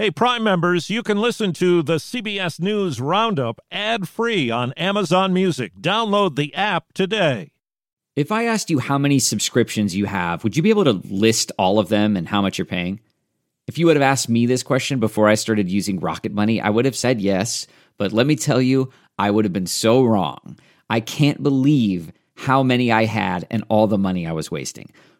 Hey, Prime members, you can listen to the CBS News Roundup ad free on Amazon Music. Download the app today. If I asked you how many subscriptions you have, would you be able to list all of them and how much you're paying? If you would have asked me this question before I started using Rocket Money, I would have said yes. But let me tell you, I would have been so wrong. I can't believe how many I had and all the money I was wasting.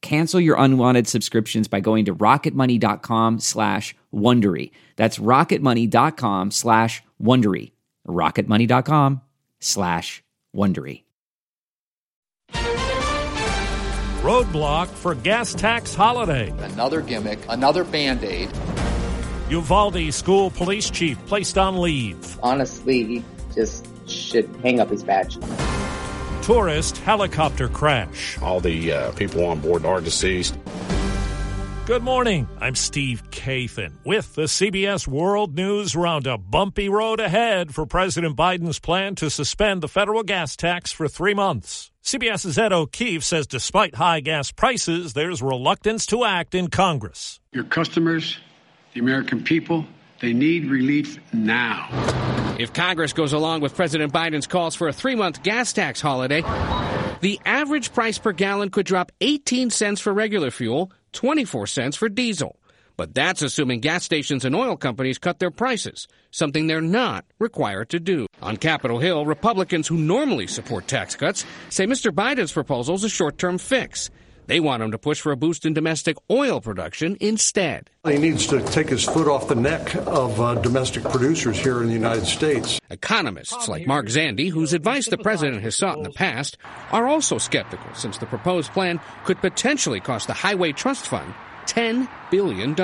Cancel your unwanted subscriptions by going to rocketmoney.com slash Wondery. That's rocketmoney.com slash Wondery. rocketmoney.com slash Wondery. Roadblock for gas tax holiday. Another gimmick, another band aid. Uvalde school police chief placed on leave. Honestly, he just should hang up his badge. Tourist helicopter crash. All the uh, people on board are deceased. Good morning. I'm Steve Kathan with the CBS World News Roundup. Bumpy road ahead for President Biden's plan to suspend the federal gas tax for three months. CBS's Ed O'Keefe says despite high gas prices, there's reluctance to act in Congress. Your customers, the American people, they need relief now. If Congress goes along with President Biden's calls for a three month gas tax holiday, the average price per gallon could drop 18 cents for regular fuel 24 cents for diesel. But that's assuming gas stations and oil companies cut their prices, something they're not required to do. On Capitol Hill, Republicans who normally support tax cuts say Mr. Biden's proposal is a short term fix. They want him to push for a boost in domestic oil production instead. He needs to take his foot off the neck of uh, domestic producers here in the United States. Economists like Mark Zandi, whose advice the president has sought in the past, are also skeptical since the proposed plan could potentially cost the Highway Trust Fund $10 billion.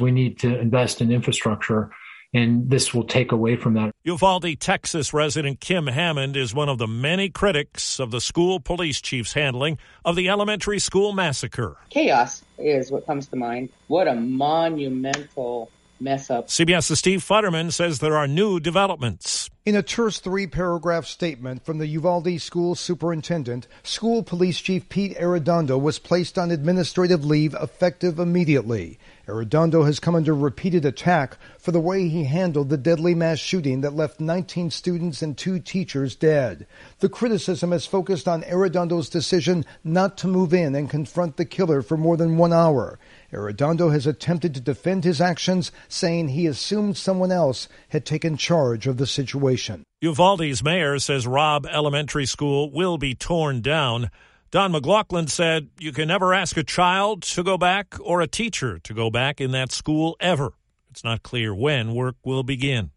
We need to invest in infrastructure and this will take away from that. Uvalde, Texas resident Kim Hammond is one of the many critics of the school police chief's handling of the elementary school massacre. Chaos is what comes to mind. What a monumental mess up. CBS's Steve Futterman says there are new developments. In a terse three paragraph statement from the Uvalde School Superintendent, School Police Chief Pete Arredondo was placed on administrative leave effective immediately. Arredondo has come under repeated attack for the way he handled the deadly mass shooting that left 19 students and two teachers dead. The criticism has focused on Arredondo's decision not to move in and confront the killer for more than one hour. Arredondo has attempted to defend his actions, saying he assumed someone else had taken charge of the situation. Uvalde's mayor says Robb Elementary School will be torn down. Don McLaughlin said, You can never ask a child to go back or a teacher to go back in that school ever. It's not clear when work will begin.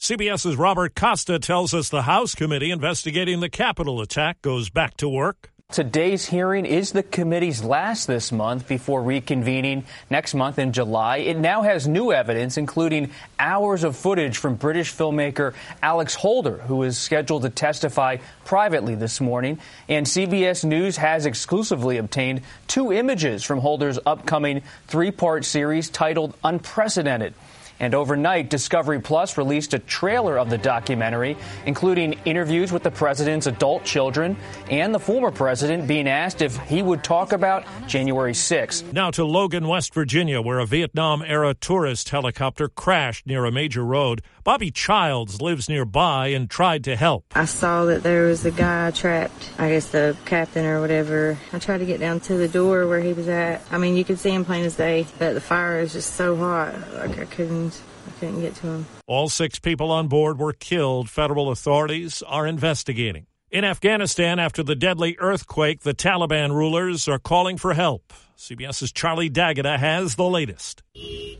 CBS's Robert Costa tells us the House committee investigating the Capitol attack goes back to work. Today's hearing is the committee's last this month before reconvening next month in July. It now has new evidence, including hours of footage from British filmmaker Alex Holder, who is scheduled to testify privately this morning. And CBS News has exclusively obtained two images from Holder's upcoming three part series titled Unprecedented. And overnight, Discovery Plus released a trailer of the documentary, including interviews with the president's adult children and the former president being asked if he would talk about January 6th. Now to Logan, West Virginia, where a Vietnam era tourist helicopter crashed near a major road. Bobby Childs lives nearby and tried to help. I saw that there was a guy trapped, I guess the captain or whatever. I tried to get down to the door where he was at. I mean, you could see him plain as day, but the fire is just so hot, like I couldn't. I couldn't get to him. All six people on board were killed. Federal authorities are investigating. In Afghanistan, after the deadly earthquake, the Taliban rulers are calling for help. CBS's Charlie D'Agata has the latest.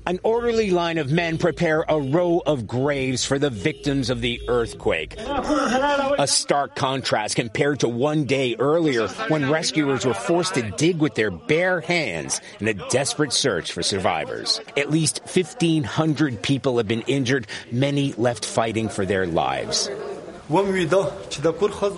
An orderly line of men prepare a row of graves for the victims of the earthquake. A stark contrast compared to one day earlier when rescuers were forced to dig with their bare hands in a desperate search for survivors. At least 1,500 people have been injured, many left fighting for their lives.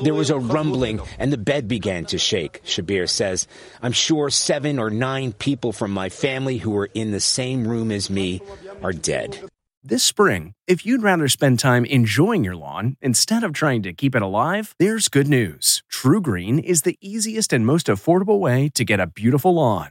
There was a rumbling and the bed began to shake, Shabir says. I'm sure seven or nine people from my family who were in the same room as me are dead. This spring, if you'd rather spend time enjoying your lawn instead of trying to keep it alive, there's good news. TruGreen is the easiest and most affordable way to get a beautiful lawn.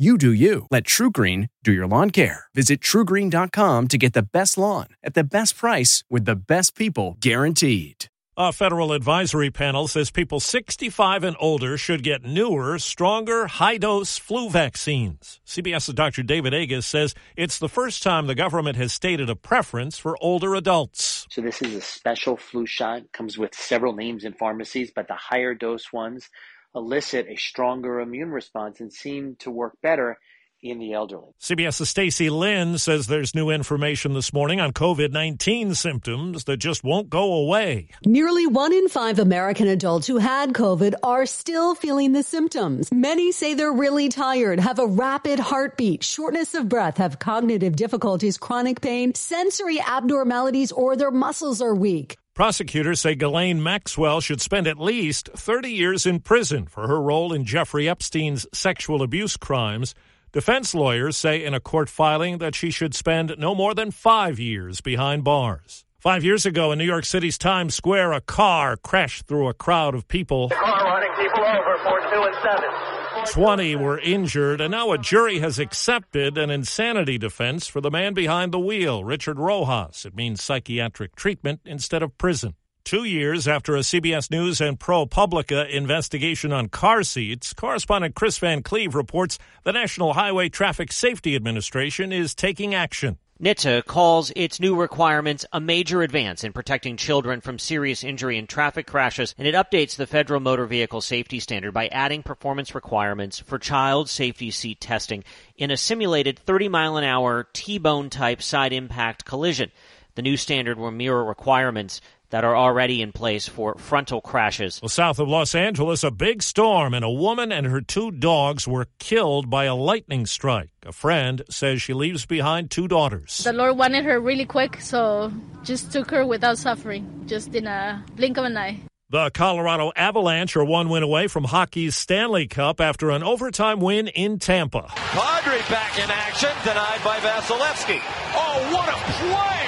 You do you. Let TruGreen do your lawn care. Visit trugreen.com to get the best lawn at the best price with the best people guaranteed. A federal advisory panel says people 65 and older should get newer, stronger, high dose flu vaccines. CBS's Dr. David Agus says it's the first time the government has stated a preference for older adults. So, this is a special flu shot, comes with several names in pharmacies, but the higher dose ones elicit a stronger immune response and seem to work better in the elderly. CBS's Stacy Lynn says there's new information this morning on COVID 19 symptoms that just won't go away. Nearly one in five American adults who had COVID are still feeling the symptoms. Many say they're really tired, have a rapid heartbeat, shortness of breath, have cognitive difficulties, chronic pain, sensory abnormalities, or their muscles are weak. Prosecutors say Ghislaine Maxwell should spend at least 30 years in prison for her role in Jeffrey Epstein's sexual abuse crimes. Defense lawyers say in a court filing that she should spend no more than five years behind bars. Five years ago in New York City's Times Square, a car crashed through a crowd of people. The car running people over for two and seven. 20 were injured, and now a jury has accepted an insanity defense for the man behind the wheel, Richard Rojas. It means psychiatric treatment instead of prison. Two years after a CBS News and ProPublica investigation on car seats, correspondent Chris Van Cleave reports the National Highway Traffic Safety Administration is taking action. NHTSA calls its new requirements a major advance in protecting children from serious injury in traffic crashes, and it updates the federal motor vehicle safety standard by adding performance requirements for child safety seat testing in a simulated 30 mile an hour T-bone type side impact collision. The new standard will mirror requirements that are already in place for frontal crashes. Well, south of Los Angeles, a big storm and a woman and her two dogs were killed by a lightning strike. A friend says she leaves behind two daughters. The Lord wanted her really quick, so just took her without suffering, just in a blink of an eye. The Colorado Avalanche are one win away from hockey's Stanley Cup after an overtime win in Tampa. Kadri back in action, denied by Vasilevskiy. Oh, what a play!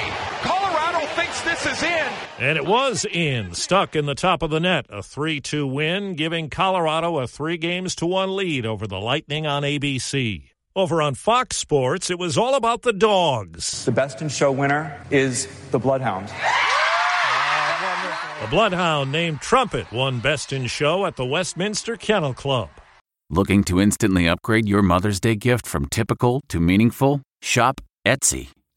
Colorado thinks this is in. And it was in, stuck in the top of the net. A 3 2 win, giving Colorado a three games to one lead over the Lightning on ABC. Over on Fox Sports, it was all about the dogs. The best in show winner is the Bloodhound. The Bloodhound named Trumpet won Best in Show at the Westminster Kennel Club. Looking to instantly upgrade your Mother's Day gift from typical to meaningful? Shop Etsy.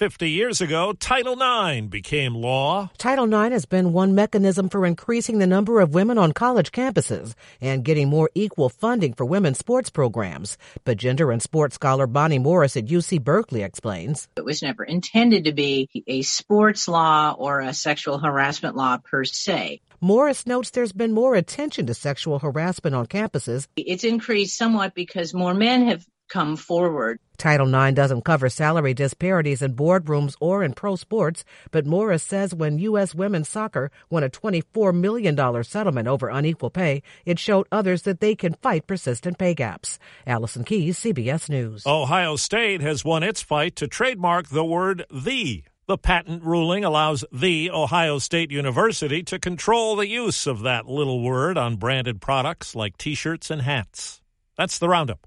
50 years ago, Title IX became law. Title IX has been one mechanism for increasing the number of women on college campuses and getting more equal funding for women's sports programs. But gender and sports scholar Bonnie Morris at UC Berkeley explains. It was never intended to be a sports law or a sexual harassment law per se. Morris notes there's been more attention to sexual harassment on campuses. It's increased somewhat because more men have come forward. Title IX doesn't cover salary disparities in boardrooms or in pro sports, but Morris says when U.S. women's soccer won a $24 million settlement over unequal pay, it showed others that they can fight persistent pay gaps. Allison Keyes, CBS News. Ohio State has won its fight to trademark the word the. The patent ruling allows the Ohio State University to control the use of that little word on branded products like t shirts and hats. That's the roundup.